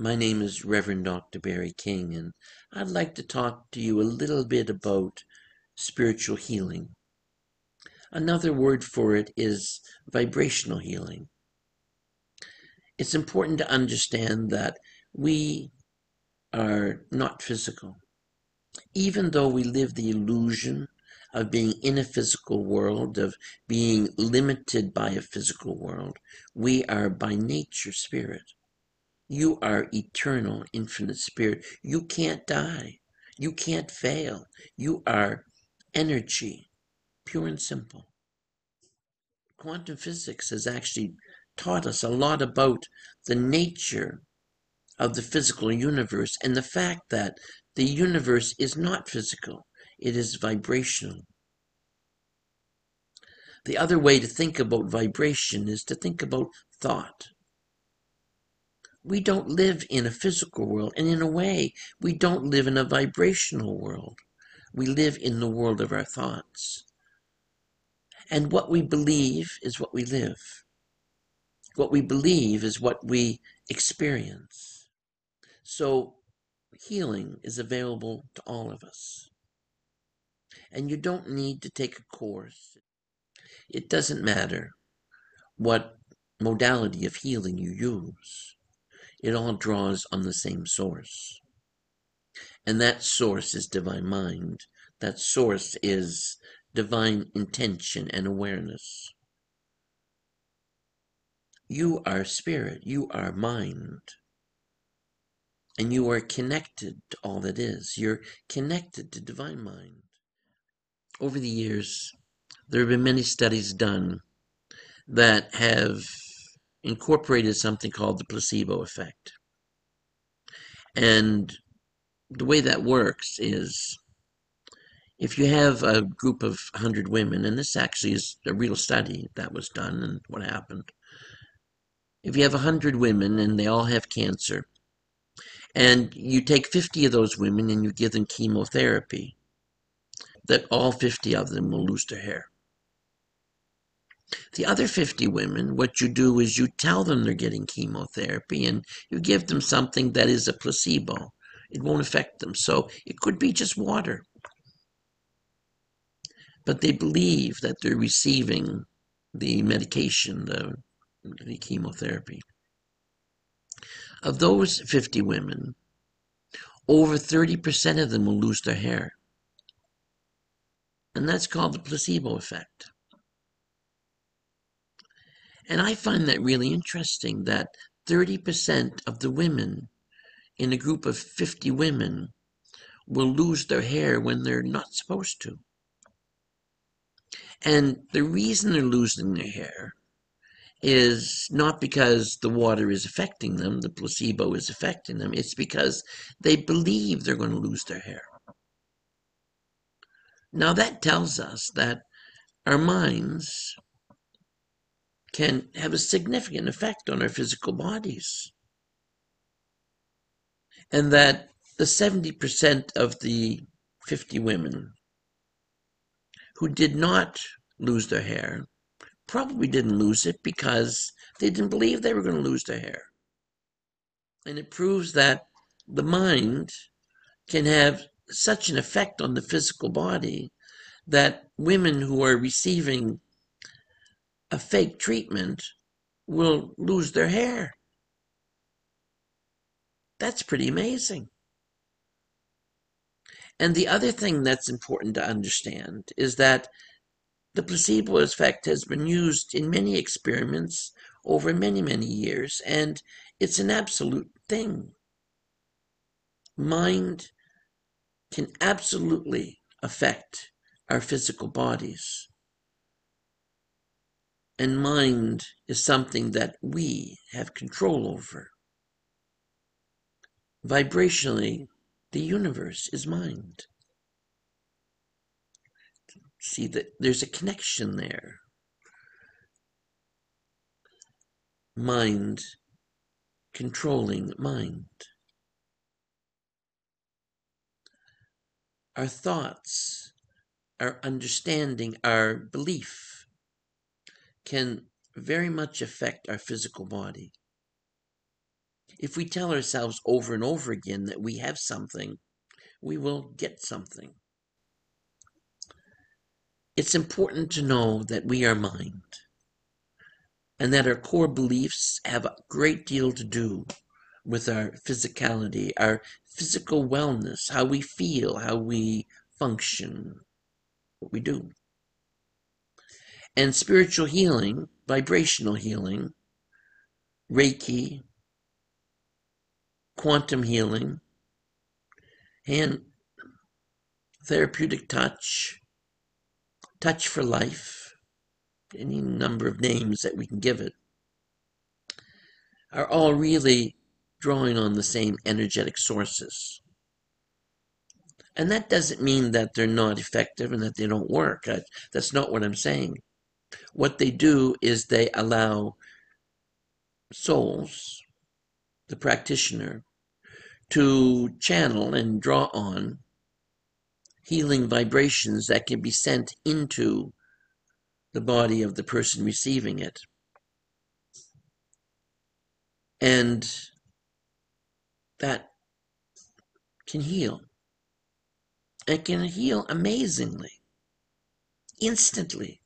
My name is Reverend Dr. Barry King, and I'd like to talk to you a little bit about spiritual healing. Another word for it is vibrational healing. It's important to understand that we are not physical. Even though we live the illusion of being in a physical world, of being limited by a physical world, we are by nature spirit. You are eternal, infinite spirit. You can't die. You can't fail. You are energy, pure and simple. Quantum physics has actually taught us a lot about the nature of the physical universe and the fact that the universe is not physical, it is vibrational. The other way to think about vibration is to think about thought. We don't live in a physical world, and in a way, we don't live in a vibrational world. We live in the world of our thoughts. And what we believe is what we live. What we believe is what we experience. So, healing is available to all of us. And you don't need to take a course. It doesn't matter what modality of healing you use. It all draws on the same source. And that source is divine mind. That source is divine intention and awareness. You are spirit, you are mind. And you are connected to all that is. You're connected to divine mind. Over the years, there have been many studies done that have incorporated something called the placebo effect. And the way that works is if you have a group of 100 women, and this actually is a real study that was done and what happened. If you have 100 women and they all have cancer, and you take 50 of those women and you give them chemotherapy, that all 50 of them will lose their hair. The other 50 women, what you do is you tell them they're getting chemotherapy and you give them something that is a placebo. It won't affect them. So it could be just water. But they believe that they're receiving the medication, the, the chemotherapy. Of those 50 women, over 30% of them will lose their hair. And that's called the placebo effect. And I find that really interesting that 30% of the women in a group of 50 women will lose their hair when they're not supposed to. And the reason they're losing their hair is not because the water is affecting them, the placebo is affecting them, it's because they believe they're going to lose their hair. Now that tells us that our minds can have a significant effect on our physical bodies. And that the 70% of the 50 women who did not lose their hair probably didn't lose it because they didn't believe they were going to lose their hair. And it proves that the mind can have such an effect on the physical body that women who are receiving a fake treatment will lose their hair. That's pretty amazing. And the other thing that's important to understand is that the placebo effect has been used in many experiments over many, many years, and it's an absolute thing. Mind can absolutely affect our physical bodies. And mind is something that we have control over. Vibrationally, the universe is mind. See that there's a connection there. Mind controlling mind. Our thoughts, our understanding, our belief can very much affect our physical body. If we tell ourselves over and over again that we have something, we will get something. It's important to know that we are mind and that our core beliefs have a great deal to do with our physicality, our physical wellness, how we feel, how we function, what we do. And spiritual healing, vibrational healing, Reiki, quantum healing, and therapeutic touch, touch for life, any number of names that we can give it, are all really drawing on the same energetic sources. And that doesn't mean that they're not effective and that they don't work. that's not what I'm saying. What they do is they allow souls, the practitioner, to channel and draw on healing vibrations that can be sent into the body of the person receiving it. And that can heal. It can heal amazingly, instantly.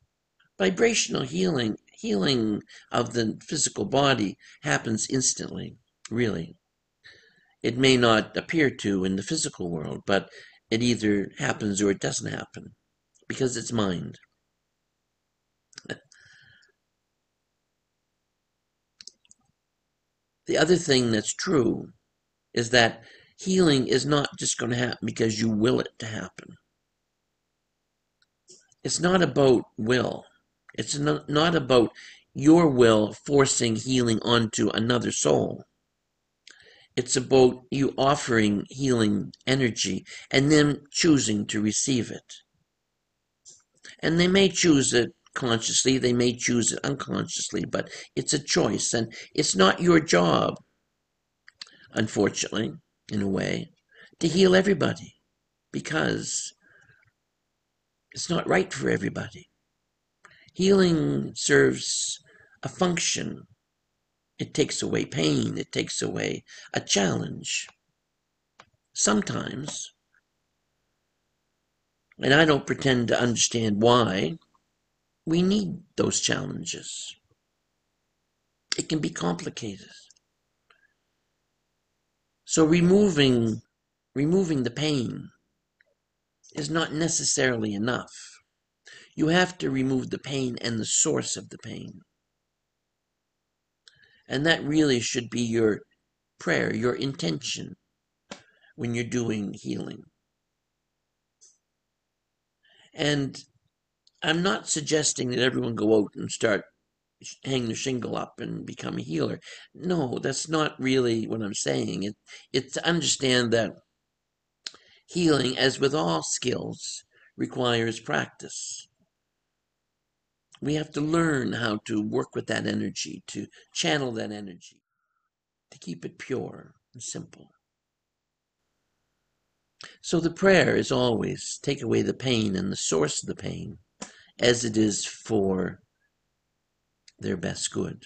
Vibrational healing, healing of the physical body happens instantly, really. It may not appear to in the physical world, but it either happens or it doesn't happen because it's mind. the other thing that's true is that healing is not just going to happen because you will it to happen. It's not about will. It's not, about your will forcing healing onto another soul. It's about you offering healing energy and them choosing to receive it. And they may choose it consciously, they may choose it unconsciously, but it's a choice and it's not your job unfortunately, in a way, to heal everybody because it's not right for everybody. Healing serves a function. It takes away pain, it takes away a challenge. Sometimes, and I don't pretend to understand why, we need those challenges. It can be complicated. So removing removing the pain is not necessarily enough. You have to remove the pain and the source of the pain. And that really should be your prayer, your intention when you're doing healing. And I'm not suggesting that everyone go out and start hang the shingle up and become a healer. No, that's not really what I'm saying. It, it's to understand that healing, as with all skills, requires practice. We have to learn how to work with that energy, to channel that energy, to keep it pure and simple. So the prayer is always take away the pain and the source of the pain as it is for their best good.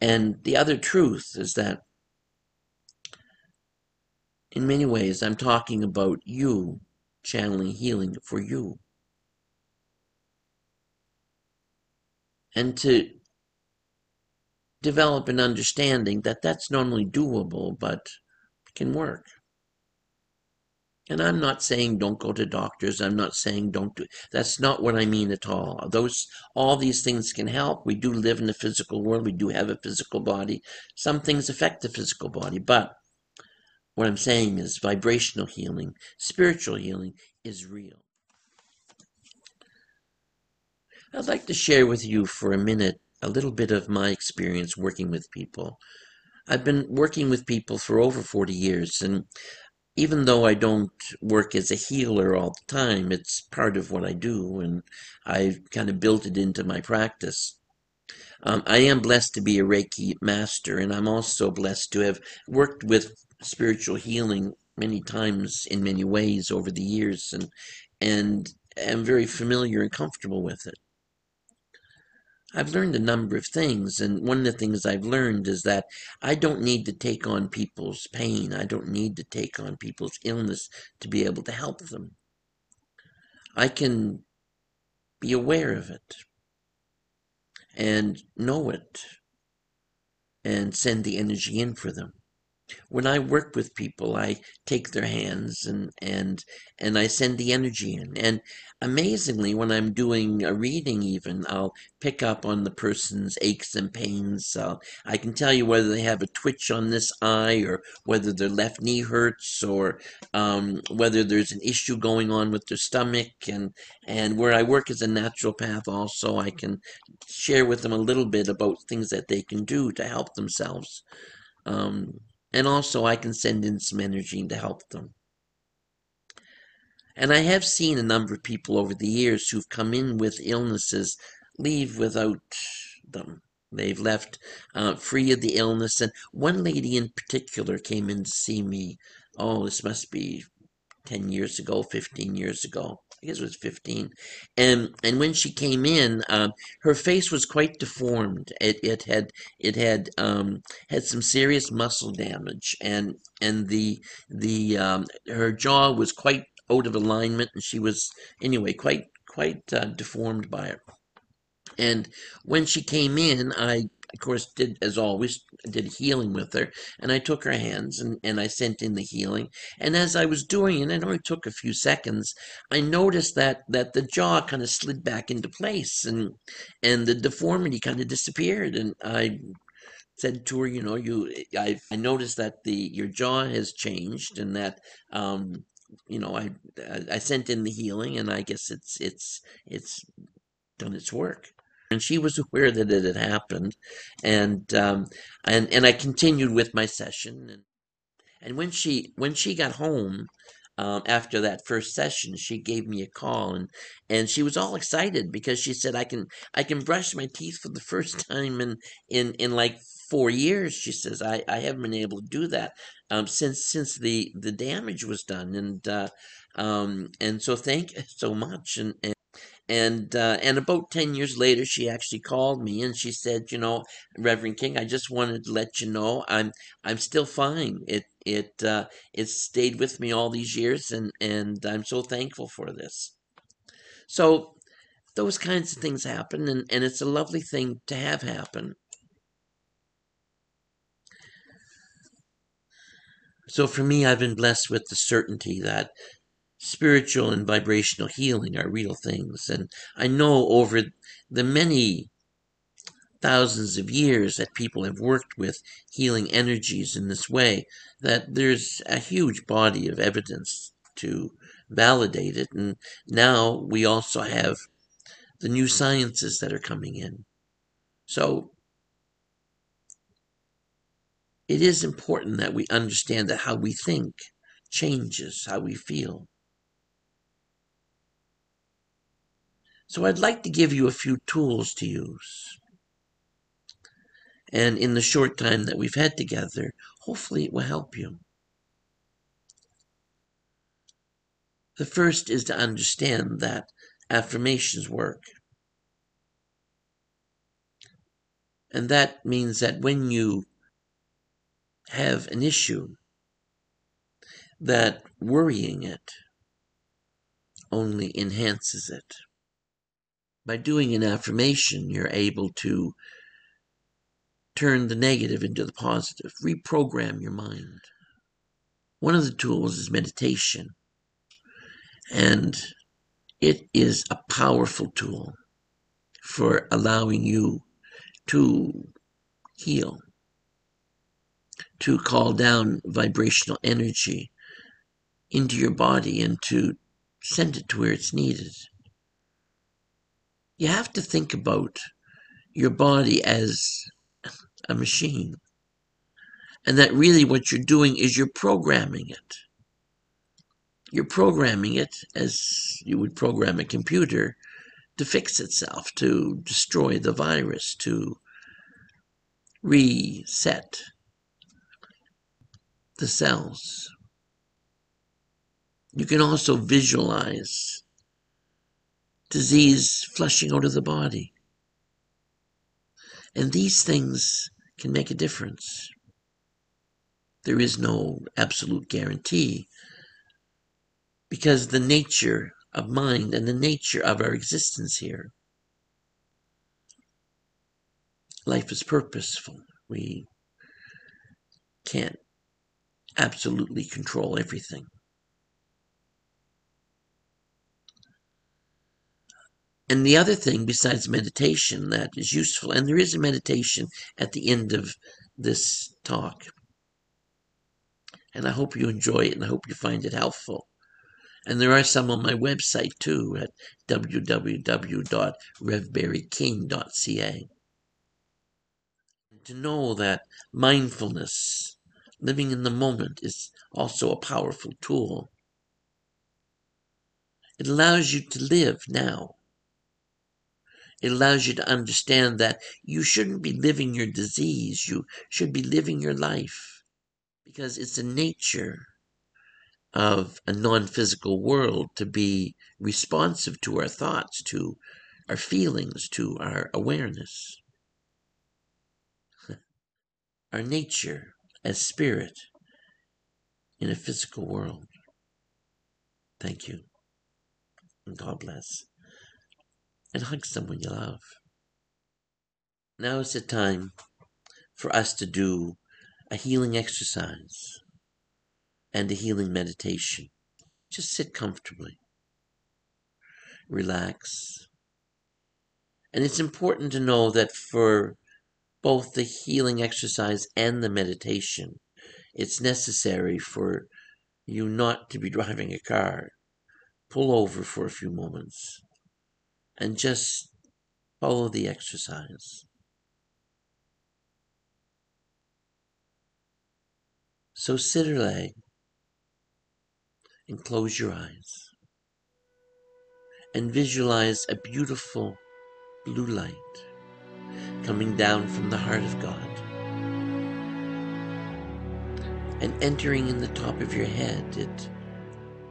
And the other truth is that in many ways I'm talking about you channeling healing for you. And to develop an understanding that that's not only doable, but can work. And I'm not saying don't go to doctors. I'm not saying don't do. That's not what I mean at all. Those, all these things can help. We do live in the physical world. We do have a physical body. Some things affect the physical body, but what I'm saying is vibrational healing, spiritual healing is real. I'd like to share with you for a minute a little bit of my experience working with people. I've been working with people for over 40 years, and even though I don't work as a healer all the time, it's part of what I do, and I've kind of built it into my practice. Um, I am blessed to be a Reiki master, and I'm also blessed to have worked with spiritual healing many times in many ways over the years, and and am very familiar and comfortable with it. I've learned a number of things, and one of the things I've learned is that I don't need to take on people's pain. I don't need to take on people's illness to be able to help them. I can be aware of it and know it and send the energy in for them when I work with people, I take their hands and and and I send the energy in. And amazingly, when I'm doing a reading, even I'll pick up on the person's aches and pains. Uh, I can tell you whether they have a twitch on this eye, or whether their left knee hurts, or um, whether there's an issue going on with their stomach. And and where I work as a naturopath, also I can share with them a little bit about things that they can do to help themselves. Um, and also I can send in some energy to help them. And I have seen a number of people over the years who've come in with illnesses leave without them. They've left uh, free of the illness. And one lady in particular came in to see me. Oh, this must be 10 years ago, 15 years ago. I guess it was 15. And and when she came in, um, her face was quite deformed. It it had it had um, had some serious muscle damage, and and the the um, her jaw was quite out of alignment, and she was anyway quite quite uh, deformed by it. And when she came in, I of course, did as always, did healing with her, and I took her hands and, and I sent in the healing. And as I was doing it, it only took a few seconds, I noticed that that the jaw kind of slid back into place and and the deformity kind of disappeared. And I said to her, you know, you I I noticed that the your jaw has changed and that um you know I I sent in the healing and I guess it's it's it's done its work and she was aware that it had happened, and um, and and I continued with my session, and and when she when she got home. Um, after that first session, she gave me a call and and she was all excited because she said I can I can brush my teeth for the first time in in in like four years. She says I, I haven't been able to do that um, since since the the damage was done and uh, um, and so thank you so much and, and and uh, and about ten years later, she actually called me and she said, you know, Reverend King, I just wanted to let you know I'm I'm still fine. It it uh, it stayed with me all these years, and and I'm so thankful for this. So those kinds of things happen, and and it's a lovely thing to have happen. So for me, I've been blessed with the certainty that spiritual and vibrational healing are real things. And I know over the many thousands of years that people have worked with healing energies in this way, that there's a huge body of evidence to validate it. And now we also have the new hmm. sciences that are coming in. So it is important that we understand that how we think changes how we feel. So I'd like to give you a few tools to use. And in the short time that we've had together, hopefully it will help you. The first is to understand that affirmations work. And that means that when you have an issue, that worrying it only enhances it by doing an affirmation, you're able to turn the negative into the positive, reprogram your mind. One of the tools is meditation, and it is a powerful tool for allowing you to heal, to call down vibrational energy into your body and to send it to where it's needed you have to think about your body as a machine. And that really what you're doing is you're programming it. You're programming it as you would program a computer to fix itself, to destroy the virus, to reset the cells. You can also visualize disease flushing out of the body. And these things can make a difference. There is no absolute guarantee because the nature of mind and the nature of our existence here, life is purposeful. We can't absolutely control everything. And the other thing besides meditation that is useful, and there is a meditation at the end of this talk, and I hope you enjoy it and I hope you find it helpful. And there are some on my website too at www.revbarryking.ca. To know that mindfulness, living in the moment, is also a powerful tool. It allows you to live now it allows you to understand that you shouldn't be living your disease. You should be living your life because it's the nature of a non physical world to be responsive to our thoughts, to our feelings, to our awareness. our nature as spirit in a physical world. Thank you. And God bless and hug someone you love. Now is the time for us to do a healing exercise and a healing meditation. Just sit comfortably, relax. And it's important to know that for both the healing exercise and the meditation, it's necessary for you not to be driving a car. Pull over for a few moments and just follow the exercise. So sit or lay and close your eyes and visualize a beautiful blue light coming down from the heart of God and entering in the top of your head. It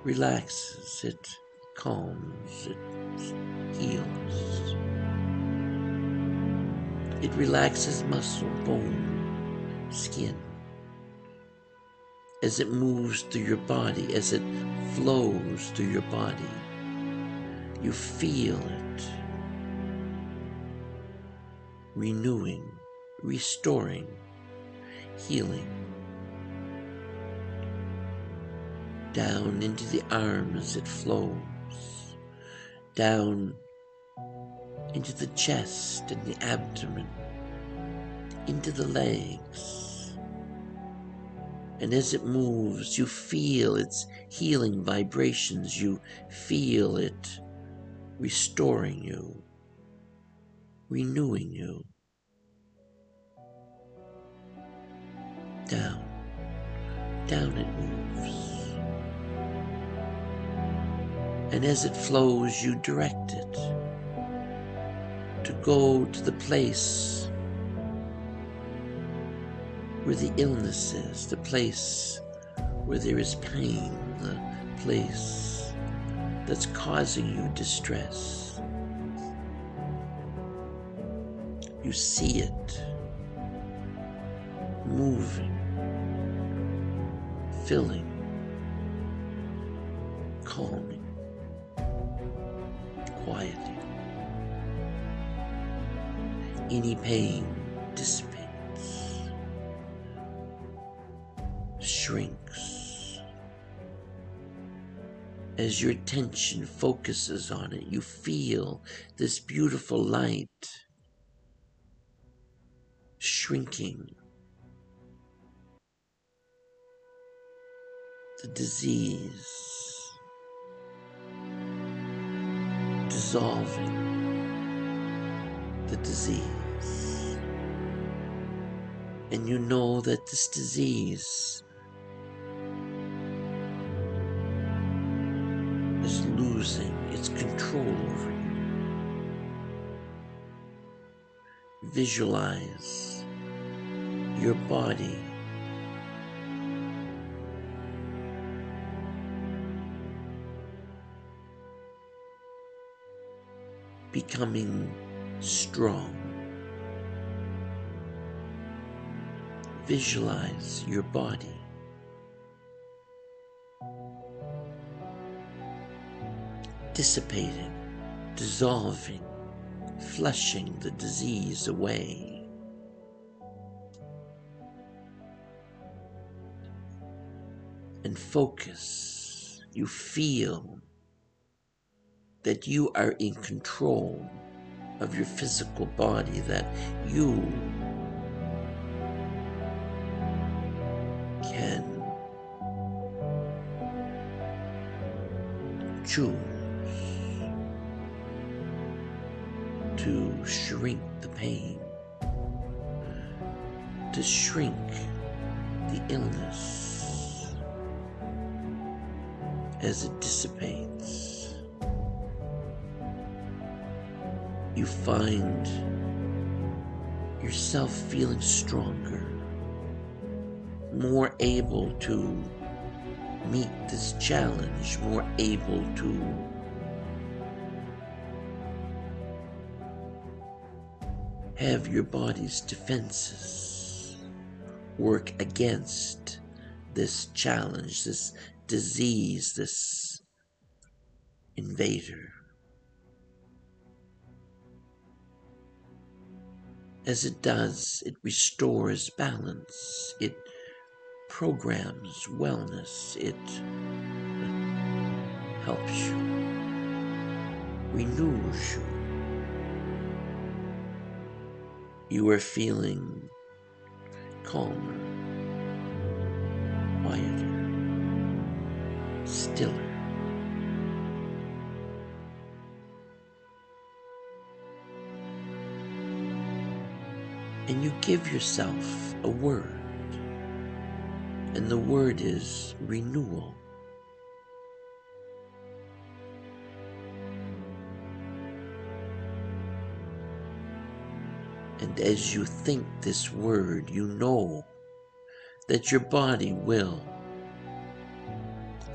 relaxes, it calms, it heals. It relaxes muscle, bone, skin. As it moves through your body, as it flows through your body, you feel it renewing, restoring, healing. Down into the arms it flows down into the chest and the abdomen, into the legs. And as it moves, you feel its healing vibrations. You feel it restoring you, renewing you. Down, down it moves. and as it flows, you direct it to go to the place where the illness is, the place where there is pain, the place that's causing you distress. You see it moving, filling, calming Any pain dissipates, shrinks. As your attention focuses on it, you feel this beautiful light shrinking. The disease dissolving the disease. And you know that this disease is losing its control over you. Visualize your body becoming strong, Visualize your body. Dissipating, dissolving, flushing the disease away. And focus. You feel that you are in control of your physical body, that you choose to shrink the pain, to shrink the illness as it dissipates. You find yourself feeling stronger, more able to meet this challenge, more able to have your body's defenses work against this challenge, this disease, this invader. As it does, it restores balance, it programs wellness, it helps you, renews you. You are feeling calmer, quieter, stiller. And you give yourself a word, and the word is renewal. And as you think this word, you know that your body will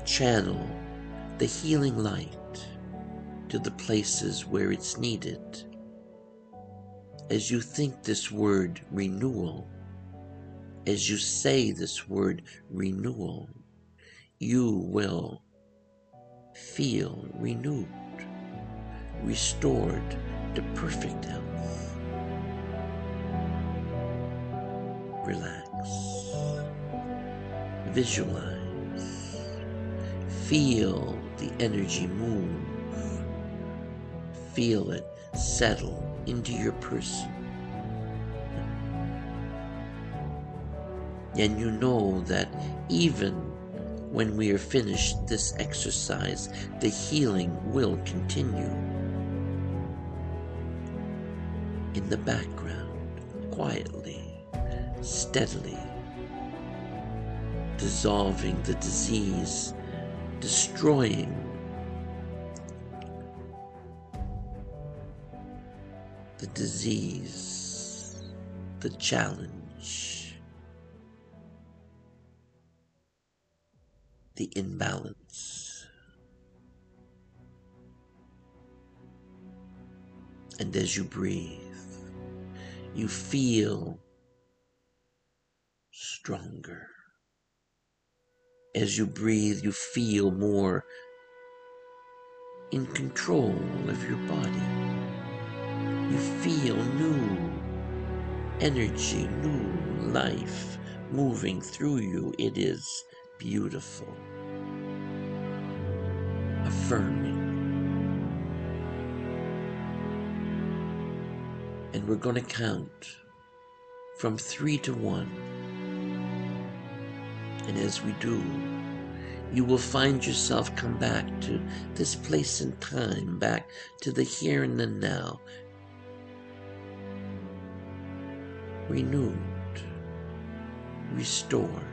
channel the healing light to the places where it's needed. As you think this word renewal, as you say this word renewal, you will feel renewed, restored to perfect health. relax, visualize, feel the energy move, feel it settle into your person. And you know that even when we are finished this exercise, the healing will continue. In the background, quietly steadily, dissolving the disease, destroying the disease, the challenge, the imbalance. And as you breathe, you feel stronger. As you breathe, you feel more in control of your body. You feel new energy, new life moving through you. It is beautiful, affirming. And we're going to count from three to one. And as we do, you will find yourself come back to this place and time, back to the here and the now, renewed, restored.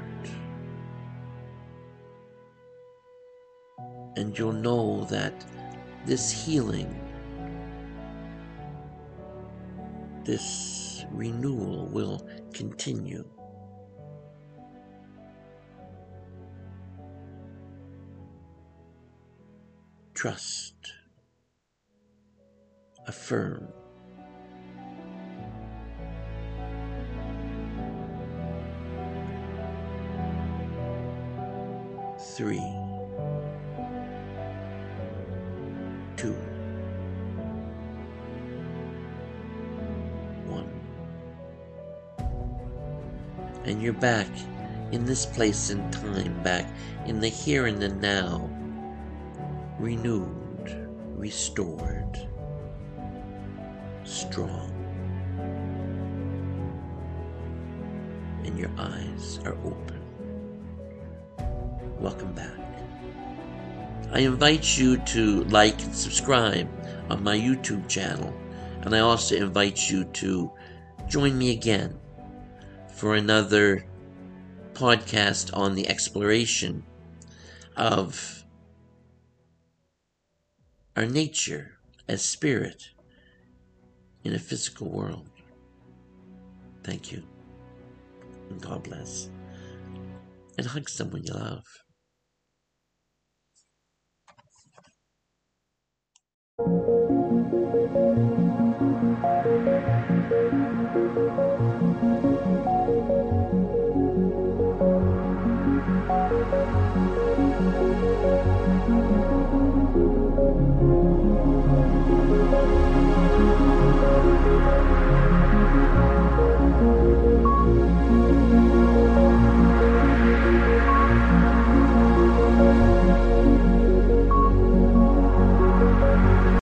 and you'll know that this healing, this renewal will continue. Trust, affirm. Three. And you're back in this place and time, back in the here and the now, renewed, restored, strong. And your eyes are open. Welcome back. I invite you to like and subscribe on my YouTube channel, and I also invite you to join me again for another podcast on the exploration of our nature as spirit in a physical world. Thank you. And God bless. And hug someone you love.